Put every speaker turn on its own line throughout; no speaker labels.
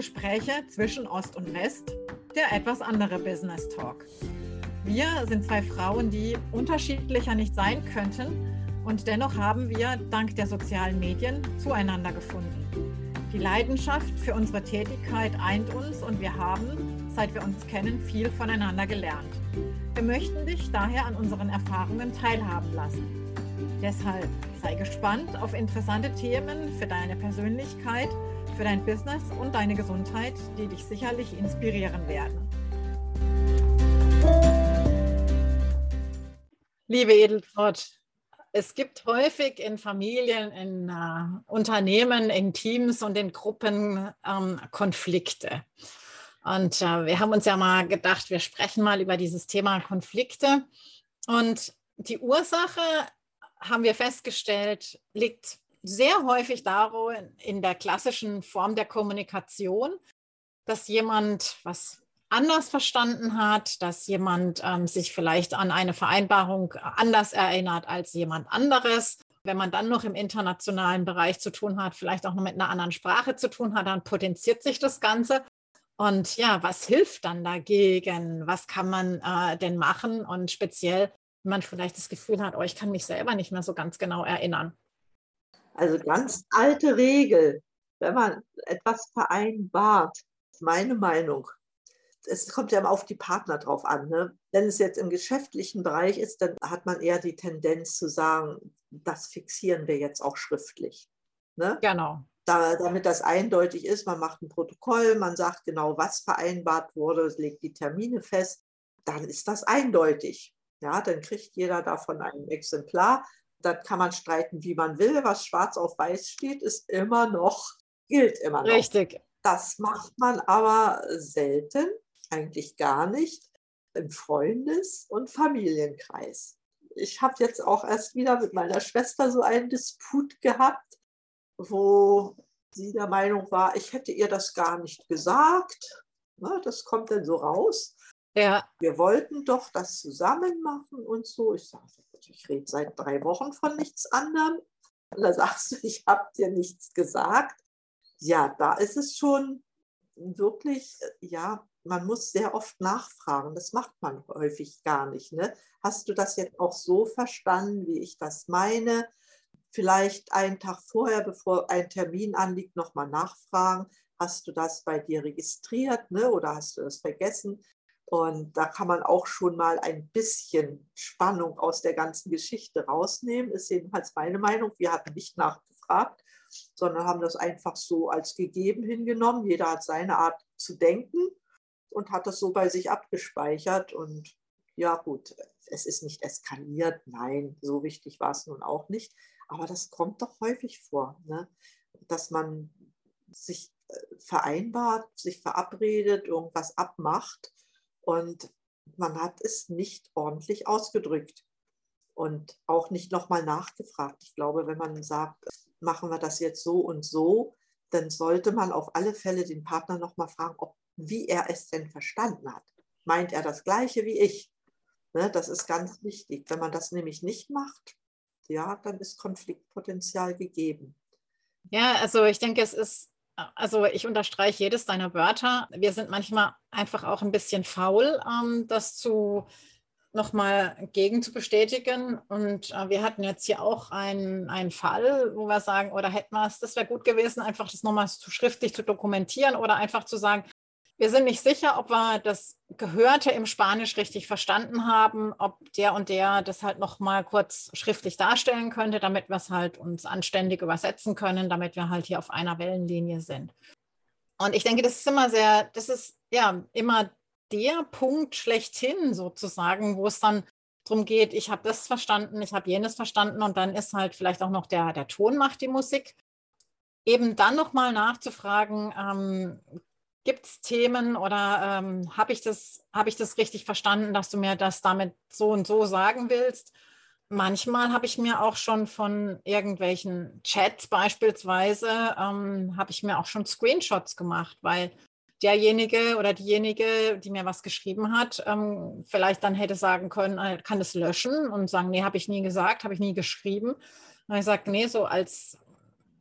Gespräche zwischen Ost und West, der etwas andere Business Talk. Wir sind zwei Frauen, die unterschiedlicher nicht sein könnten und dennoch haben wir dank der sozialen Medien zueinander gefunden. Die Leidenschaft für unsere Tätigkeit eint uns und wir haben, seit wir uns kennen, viel voneinander gelernt. Wir möchten dich daher an unseren Erfahrungen teilhaben lassen. Deshalb sei gespannt auf interessante Themen für deine Persönlichkeit, für dein Business und deine Gesundheit, die dich sicherlich inspirieren werden. Liebe Edeltraut, es gibt häufig in Familien, in uh, Unternehmen, in Teams und in Gruppen ähm, Konflikte. Und äh, wir haben uns ja mal gedacht, wir sprechen mal über dieses Thema Konflikte. Und die Ursache, haben wir festgestellt, liegt sehr häufig darin, in der klassischen Form der Kommunikation, dass jemand was anders verstanden hat, dass jemand ähm, sich vielleicht an eine Vereinbarung anders erinnert als jemand anderes. Wenn man dann noch im internationalen Bereich zu tun hat, vielleicht auch noch mit einer anderen Sprache zu tun hat, dann potenziert sich das Ganze. Und ja, was hilft dann dagegen? Was kann man äh, denn machen? Und speziell, wenn man vielleicht das Gefühl hat, oh, ich kann mich selber nicht mehr so ganz genau erinnern.
Also ganz alte Regel, wenn man etwas vereinbart, meine Meinung. Es kommt ja immer auf die Partner drauf an. Ne? Wenn es jetzt im geschäftlichen Bereich ist, dann hat man eher die Tendenz zu sagen, das fixieren wir jetzt auch schriftlich.
Ne? Genau.
Da, damit das eindeutig ist, man macht ein Protokoll, man sagt genau, was vereinbart wurde, legt die Termine fest, dann ist das eindeutig. Ja, dann kriegt jeder davon ein Exemplar dann kann man streiten, wie man will. Was schwarz auf weiß steht, ist immer noch, gilt immer noch.
Richtig.
Das macht man aber selten, eigentlich gar nicht, im Freundes- und Familienkreis. Ich habe jetzt auch erst wieder mit meiner Schwester so einen Disput gehabt, wo sie der Meinung war, ich hätte ihr das gar nicht gesagt. Na, das kommt dann so raus.
Ja.
Wir wollten doch das zusammen machen und so. Ich sage, ich rede seit drei Wochen von nichts anderem. Und da sagst du, ich habe dir nichts gesagt. Ja, da ist es schon wirklich, ja, man muss sehr oft nachfragen. Das macht man häufig gar nicht. Ne? Hast du das jetzt auch so verstanden, wie ich das meine? Vielleicht einen Tag vorher, bevor ein Termin anliegt, nochmal nachfragen. Hast du das bei dir registriert ne? oder hast du das vergessen? Und da kann man auch schon mal ein bisschen Spannung aus der ganzen Geschichte rausnehmen, ist jedenfalls meine Meinung. Wir hatten nicht nachgefragt, sondern haben das einfach so als gegeben hingenommen. Jeder hat seine Art zu denken und hat das so bei sich abgespeichert. Und ja gut, es ist nicht eskaliert. Nein, so wichtig war es nun auch nicht. Aber das kommt doch häufig vor, ne? dass man sich äh, vereinbart, sich verabredet, irgendwas abmacht und man hat es nicht ordentlich ausgedrückt und auch nicht nochmal nachgefragt. Ich glaube, wenn man sagt, machen wir das jetzt so und so, dann sollte man auf alle Fälle den Partner nochmal fragen, ob, wie er es denn verstanden hat. Meint er das Gleiche wie ich? Ne, das ist ganz wichtig. Wenn man das nämlich nicht macht, ja, dann ist Konfliktpotenzial gegeben.
Ja, also ich denke, es ist also ich unterstreiche jedes deiner Wörter. Wir sind manchmal einfach auch ein bisschen faul, ähm, das zu nochmal gegen zu bestätigen. Und äh, wir hatten jetzt hier auch einen, Fall, wo wir sagen, oder hätten wir es, das wäre gut gewesen, einfach das nochmal zu schriftlich zu dokumentieren oder einfach zu sagen, wir sind nicht sicher, ob wir das Gehörte im Spanisch richtig verstanden haben, ob der und der das halt noch mal kurz schriftlich darstellen könnte, damit wir es halt uns anständig übersetzen können, damit wir halt hier auf einer Wellenlinie sind. Und ich denke, das ist immer sehr, das ist ja immer der Punkt schlechthin sozusagen, wo es dann darum geht, ich habe das verstanden, ich habe jenes verstanden und dann ist halt vielleicht auch noch der, der Ton macht die Musik. Eben dann nochmal nachzufragen, ähm, Gibt es Themen oder ähm, habe ich, das, hab ich das richtig verstanden, dass du mir das damit so und so sagen willst? Manchmal habe ich mir auch schon von irgendwelchen Chats beispielsweise, ähm, habe ich mir auch schon Screenshots gemacht, weil derjenige oder diejenige, die mir was geschrieben hat, ähm, vielleicht dann hätte sagen können, äh, kann es löschen und sagen, nee, habe ich nie gesagt, habe ich nie geschrieben. Und ich sage, nee, so als,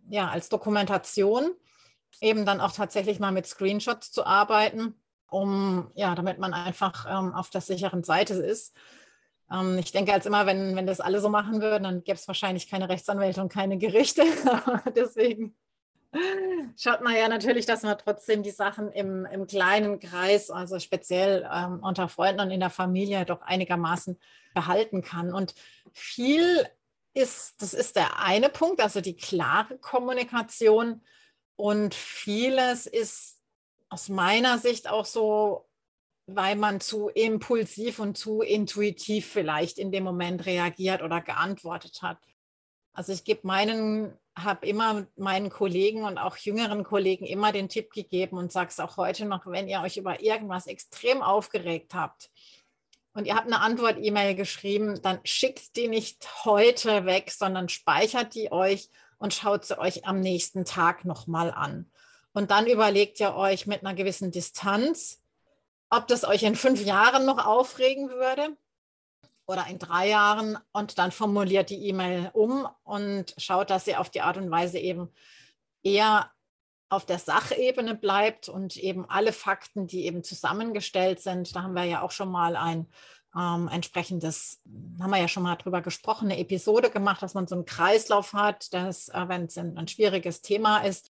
ja, als Dokumentation eben dann auch tatsächlich mal mit Screenshots zu arbeiten, um, ja, damit man einfach ähm, auf der sicheren Seite ist. Ähm, ich denke als immer, wenn, wenn das alle so machen würden, dann gäbe es wahrscheinlich keine Rechtsanwälte und keine Gerichte. Deswegen schaut man ja natürlich, dass man trotzdem die Sachen im, im kleinen Kreis, also speziell ähm, unter Freunden und in der Familie, doch einigermaßen behalten kann. Und viel ist, das ist der eine Punkt, also die klare Kommunikation. Und vieles ist aus meiner Sicht auch so, weil man zu impulsiv und zu intuitiv vielleicht in dem Moment reagiert oder geantwortet hat. Also ich gebe meinen habe immer meinen Kollegen und auch jüngeren Kollegen immer den Tipp gegeben und sage es auch heute noch, wenn ihr euch über irgendwas extrem aufgeregt habt und ihr habt eine Antwort-E-Mail geschrieben, dann schickt die nicht heute weg, sondern speichert die euch und schaut sie euch am nächsten Tag nochmal an. Und dann überlegt ihr euch mit einer gewissen Distanz, ob das euch in fünf Jahren noch aufregen würde oder in drei Jahren und dann formuliert die E-Mail um und schaut, dass sie auf die Art und Weise eben eher auf der Sachebene bleibt und eben alle Fakten, die eben zusammengestellt sind, da haben wir ja auch schon mal ein ähm, entsprechendes, haben wir ja schon mal drüber gesprochen, eine Episode gemacht, dass man so einen Kreislauf hat, dass, äh, wenn es ein, ein schwieriges Thema ist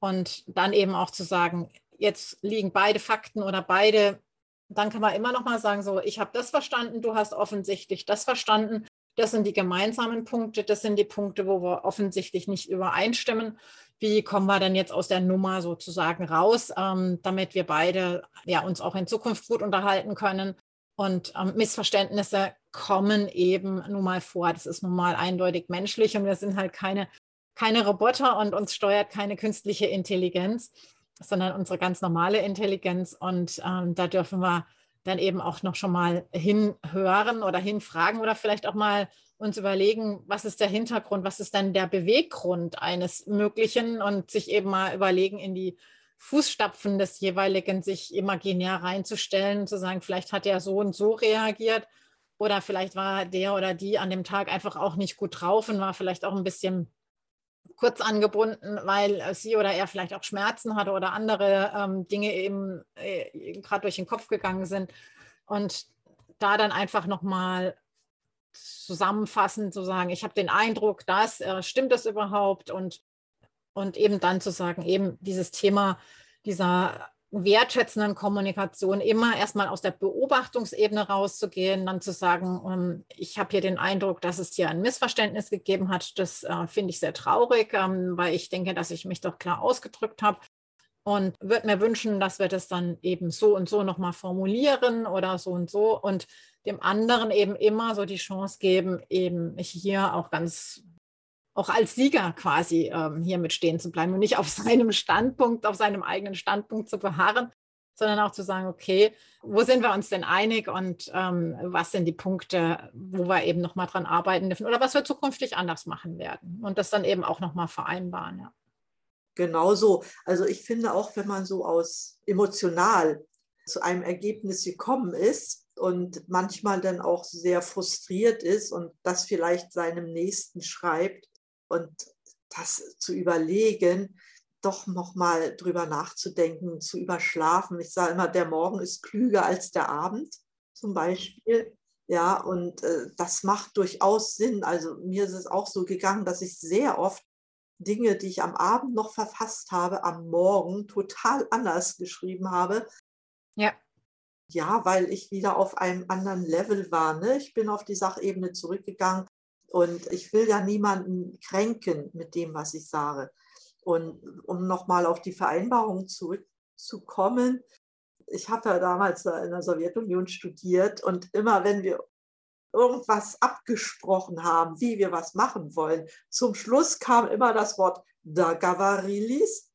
und dann eben auch zu sagen, jetzt liegen beide Fakten oder beide dann kann man immer noch mal sagen, so, ich habe das verstanden, du hast offensichtlich das verstanden. Das sind die gemeinsamen Punkte, das sind die Punkte, wo wir offensichtlich nicht übereinstimmen. Wie kommen wir denn jetzt aus der Nummer sozusagen raus, ähm, damit wir beide ja, uns auch in Zukunft gut unterhalten können? Und ähm, Missverständnisse kommen eben nun mal vor. Das ist nun mal eindeutig menschlich und wir sind halt keine, keine Roboter und uns steuert keine künstliche Intelligenz sondern unsere ganz normale Intelligenz. Und ähm, da dürfen wir dann eben auch noch schon mal hinhören oder hinfragen oder vielleicht auch mal uns überlegen, was ist der Hintergrund, was ist dann der Beweggrund eines Möglichen und sich eben mal überlegen, in die Fußstapfen des jeweiligen sich imaginär reinzustellen, zu sagen, vielleicht hat er so und so reagiert oder vielleicht war der oder die an dem Tag einfach auch nicht gut drauf und war vielleicht auch ein bisschen kurz angebunden, weil sie oder er vielleicht auch Schmerzen hatte oder andere ähm, Dinge eben äh, gerade durch den Kopf gegangen sind. Und da dann einfach nochmal zusammenfassend zu sagen, ich habe den Eindruck, dass äh, stimmt das überhaupt und, und eben dann zu sagen, eben dieses Thema dieser wertschätzenden Kommunikation immer erstmal aus der Beobachtungsebene rauszugehen, dann zu sagen, um, ähm, ich habe hier den Eindruck, dass es hier ein Missverständnis gegeben hat. Das äh, finde ich sehr traurig, ähm, weil ich denke, dass ich mich doch klar ausgedrückt habe und würde mir wünschen, dass wir das dann eben so und so nochmal formulieren oder so und so und dem anderen eben immer so die Chance geben, eben hier auch ganz auch als Sieger quasi ähm, hier mit stehen zu bleiben und nicht auf seinem Standpunkt, auf seinem eigenen Standpunkt zu beharren, sondern auch zu sagen, okay, wo sind wir uns denn einig und ähm, was sind die Punkte, wo wir eben nochmal dran arbeiten dürfen oder was wir zukünftig anders machen werden und das dann eben auch nochmal vereinbaren. Ja.
Genau so. Also ich finde auch, wenn man so aus emotional zu einem Ergebnis gekommen ist und manchmal dann auch sehr frustriert ist und das vielleicht seinem Nächsten schreibt, und das zu überlegen, doch nochmal drüber nachzudenken, zu überschlafen. Ich sage immer, der Morgen ist klüger als der Abend zum Beispiel. Ja, und äh, das macht durchaus Sinn. Also mir ist es auch so gegangen, dass ich sehr oft Dinge, die ich am Abend noch verfasst habe, am Morgen total anders geschrieben habe.
Ja.
Ja, weil ich wieder auf einem anderen Level war. Ne? Ich bin auf die Sachebene zurückgegangen und ich will ja niemanden kränken mit dem, was ich sage. Und um nochmal auf die Vereinbarung zurückzukommen, ich habe ja damals in der Sowjetunion studiert und immer wenn wir irgendwas abgesprochen haben, wie wir was machen wollen, zum Schluss kam immer das Wort Dagavarilis,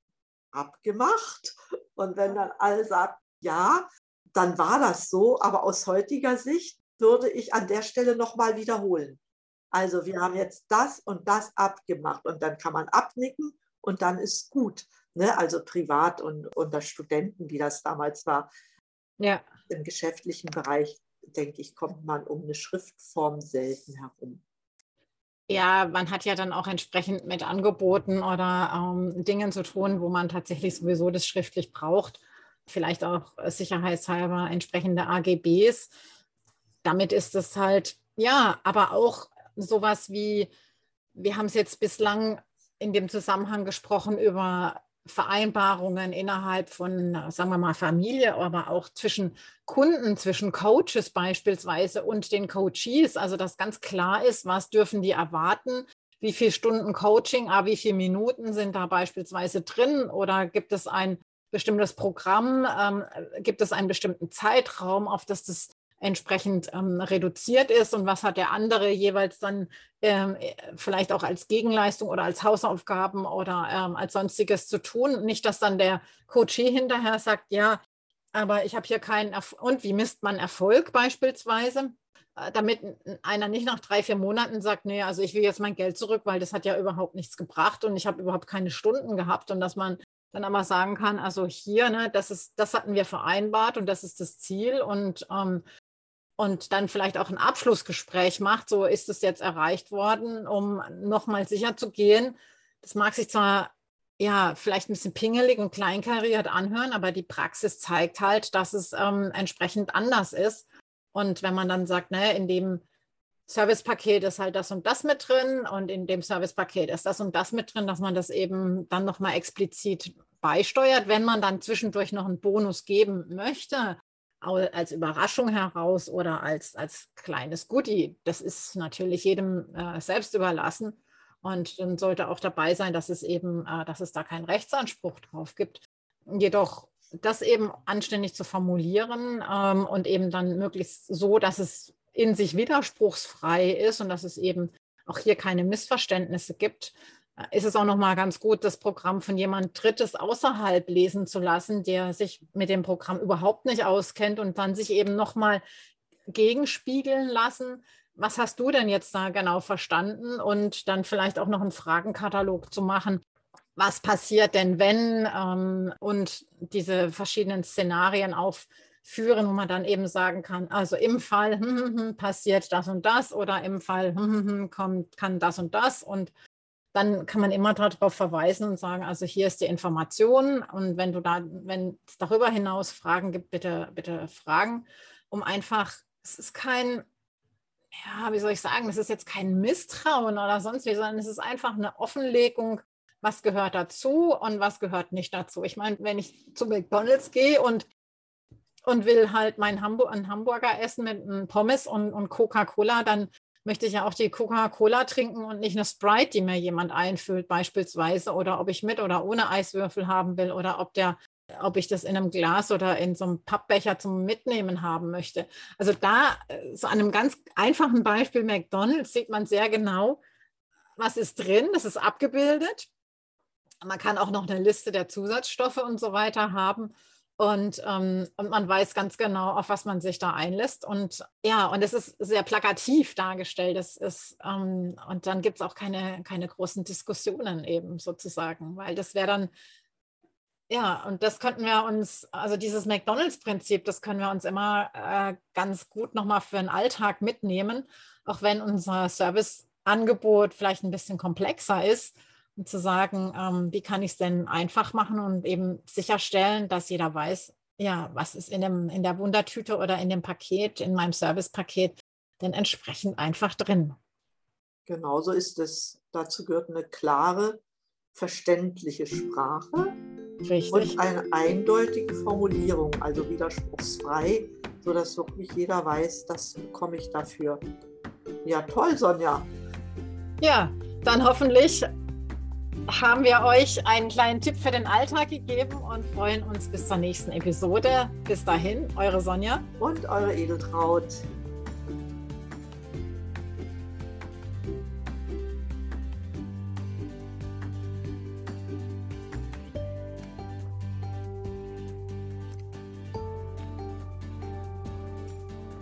abgemacht. Und wenn dann alle sagt, ja, dann war das so. Aber aus heutiger Sicht würde ich an der Stelle nochmal wiederholen. Also wir haben jetzt das und das abgemacht und dann kann man abnicken und dann ist gut. Ne? Also privat und unter Studenten, wie das damals war.
Ja.
Im geschäftlichen Bereich, denke ich, kommt man um eine Schriftform selten herum.
ja, man hat ja dann auch entsprechend mit Angeboten oder ähm, Dingen zu tun, wo man tatsächlich sowieso das schriftlich braucht. Vielleicht auch sicherheitshalber entsprechende AGBs. Damit ist es halt, ja, aber auch sowas wie, wir haben es jetzt bislang in dem Zusammenhang gesprochen über Vereinbarungen innerhalb von, sagen wir mal, Familie, aber auch zwischen Kunden, zwischen Coaches beispielsweise und den Coaches. Also, dass ganz klar ist, was dürfen die erwarten, wie viele Stunden Coaching, aber wie viele Minuten sind da beispielsweise drin oder gibt es ein bestimmtes Programm, ähm, gibt es einen bestimmten Zeitraum, auf das das entsprechend ähm, reduziert ist und was hat der andere jeweils dann ähm, äh, vielleicht auch als Gegenleistung oder als Hausaufgaben oder ähm, als sonstiges zu tun. Nicht, dass dann der Coachee hinterher sagt, ja, aber ich habe hier keinen Erfolg. Und wie misst man Erfolg beispielsweise? Äh, damit einer nicht nach drei, vier Monaten sagt, nee, also ich will jetzt mein Geld zurück, weil das hat ja überhaupt nichts gebracht und ich habe überhaupt keine Stunden gehabt und dass man dann aber sagen kann, also hier, ne, das ist, das hatten wir vereinbart und das ist das Ziel und ähm, und dann vielleicht auch ein Abschlussgespräch macht, so ist es jetzt erreicht worden, um nochmal sicher zu gehen. Das mag sich zwar ja vielleicht ein bisschen pingelig und kleinkariert anhören, aber die Praxis zeigt halt, dass es ähm, entsprechend anders ist. Und wenn man dann sagt, ne, in dem Servicepaket ist halt das und das mit drin und in dem Servicepaket ist das und das mit drin, dass man das eben dann nochmal explizit beisteuert. Wenn man dann zwischendurch noch einen Bonus geben möchte, als Überraschung heraus oder als, als kleines Goodie. Das ist natürlich jedem äh, selbst überlassen. Und dann sollte auch dabei sein, dass es eben, äh, dass es da keinen Rechtsanspruch drauf gibt. Jedoch das eben anständig zu formulieren ähm, und eben dann möglichst so, dass es in sich widerspruchsfrei ist und dass es eben auch hier keine Missverständnisse gibt, ist es auch nochmal ganz gut, das Programm von jemand Drittes außerhalb lesen zu lassen, der sich mit dem Programm überhaupt nicht auskennt und dann sich eben nochmal gegenspiegeln lassen. Was hast du denn jetzt da genau verstanden? Und dann vielleicht auch noch einen Fragenkatalog zu machen. Was passiert denn, wenn? Ähm, und diese verschiedenen Szenarien aufführen, wo man dann eben sagen kann, also im Fall passiert das und das oder im Fall kommt, kann das und das und dann kann man immer darauf verweisen und sagen, also hier ist die Information und wenn du da, wenn es darüber hinaus Fragen gibt, bitte, bitte fragen, um einfach, es ist kein, ja, wie soll ich sagen, es ist jetzt kein Misstrauen oder sonst wie, sondern es ist einfach eine Offenlegung, was gehört dazu und was gehört nicht dazu. Ich meine, wenn ich zu McDonalds gehe und und will halt meinen Hamburg, einen Hamburger essen mit einem Pommes und, und Coca-Cola, dann möchte ich ja auch die Coca-Cola trinken und nicht eine Sprite, die mir jemand einfüllt beispielsweise oder ob ich mit oder ohne Eiswürfel haben will oder ob der ob ich das in einem Glas oder in so einem Pappbecher zum Mitnehmen haben möchte. Also da, äh, so an einem ganz einfachen Beispiel McDonald's sieht man sehr genau, was ist drin, das ist abgebildet. Man kann auch noch eine Liste der Zusatzstoffe und so weiter haben. Und, ähm, und man weiß ganz genau, auf was man sich da einlässt. Und ja, und es ist sehr plakativ dargestellt. Es ist, ähm, und dann gibt es auch keine, keine großen Diskussionen eben sozusagen, weil das wäre dann, ja, und das könnten wir uns, also dieses McDonalds-Prinzip, das können wir uns immer äh, ganz gut nochmal für den Alltag mitnehmen, auch wenn unser Serviceangebot vielleicht ein bisschen komplexer ist und zu sagen, ähm, wie kann ich es denn einfach machen und eben sicherstellen, dass jeder weiß, ja, was ist in, dem, in der Wundertüte oder in dem Paket, in meinem Servicepaket denn entsprechend einfach drin.
Genauso ist es. Dazu gehört eine klare, verständliche Sprache Richtig. und eine eindeutige Formulierung, also widerspruchsfrei, sodass wirklich jeder weiß, das bekomme ich dafür. Ja, toll, Sonja.
Ja, dann hoffentlich haben wir euch einen kleinen Tipp für den Alltag gegeben und freuen uns bis zur nächsten Episode. Bis dahin, eure Sonja
und eure Edeltraut.